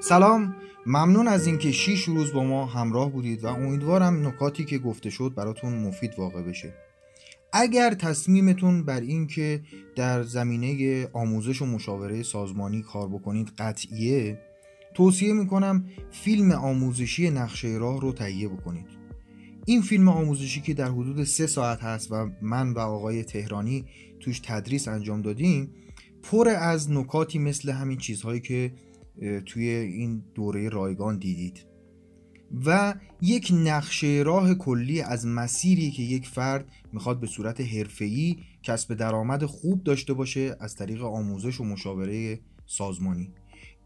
سلام. ممنون از اینکه 6 روز با ما همراه بودید و امیدوارم نکاتی که گفته شد براتون مفید واقع بشه. اگر تصمیمتون بر اینکه در زمینه آموزش و مشاوره سازمانی کار بکنید قطعیه توصیه می‌کنم فیلم آموزشی نقشه راه رو تهیه بکنید. این فیلم آموزشی که در حدود سه ساعت هست و من و آقای تهرانی توش تدریس انجام دادیم پر از نکاتی مثل همین چیزهایی که توی این دوره رایگان دیدید. و یک نقشه راه کلی از مسیری که یک فرد می‌خواد به صورت حرفه‌ای کسب درآمد خوب داشته باشه از طریق آموزش و مشاوره سازمانی.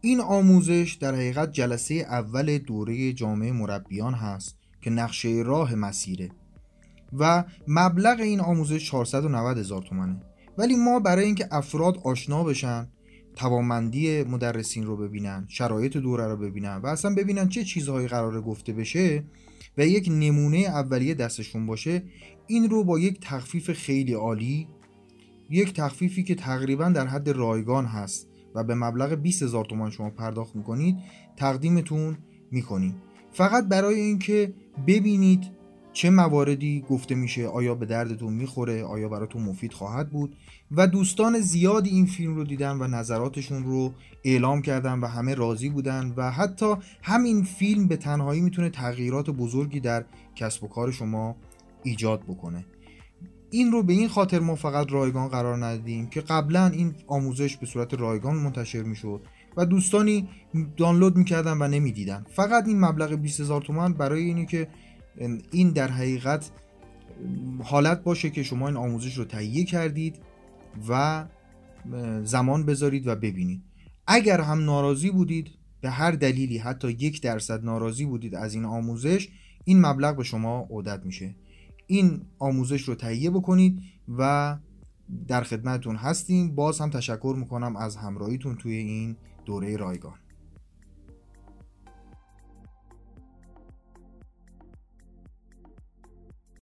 این آموزش در حقیقت جلسه اول دوره جامعه مربیان هست که نقشه راه مسیره. و مبلغ این آموزش 490 هزار تومنه. ولی ما برای اینکه افراد آشنا بشن توانمندی مدرسین رو ببینن شرایط دوره رو ببینن و اصلا ببینن چه چیزهایی قراره گفته بشه و یک نمونه اولیه دستشون باشه این رو با یک تخفیف خیلی عالی یک تخفیفی که تقریبا در حد رایگان هست و به مبلغ 20 هزار تومان شما پرداخت می‌کنید تقدیمتون می‌کنیم. فقط برای اینکه ببینید چه مواردی گفته میشه آیا به دردتون می‌خوره آیا براتون مفید خواهد بود؟ و دوستان زیادی این فیلم رو دیدن و نظراتشون رو اعلام کردن و همه راضی بودن و حتی همین فیلم به تنهایی می‌تونه تغییرات بزرگی در کسب و کار شما ایجاد بکنه. این رو به این خاطر ما فقط رایگان قرار ندادیم که قبلا این آموزش به صورت رایگان منتشر می‌شد و دوستانی دانلود می‌کردن و نمی‌دیدن. فقط این مبلغ 20 هزار تومان برای اینی که این در حقیقت حالت باشه که شما این آموزش رو تهیه کردید و زمان بذارید و ببینید. اگر هم ناراضی بودید به هر دلیلی حتی یک درصد ناراضی بودید از این آموزش این مبلغ به شما عودت میشه. این آموزش رو تهیه بکنید و در خدمتتون هستیم. باز هم تشکر می‌کنم از همراهیتون توی این دوره رایگان.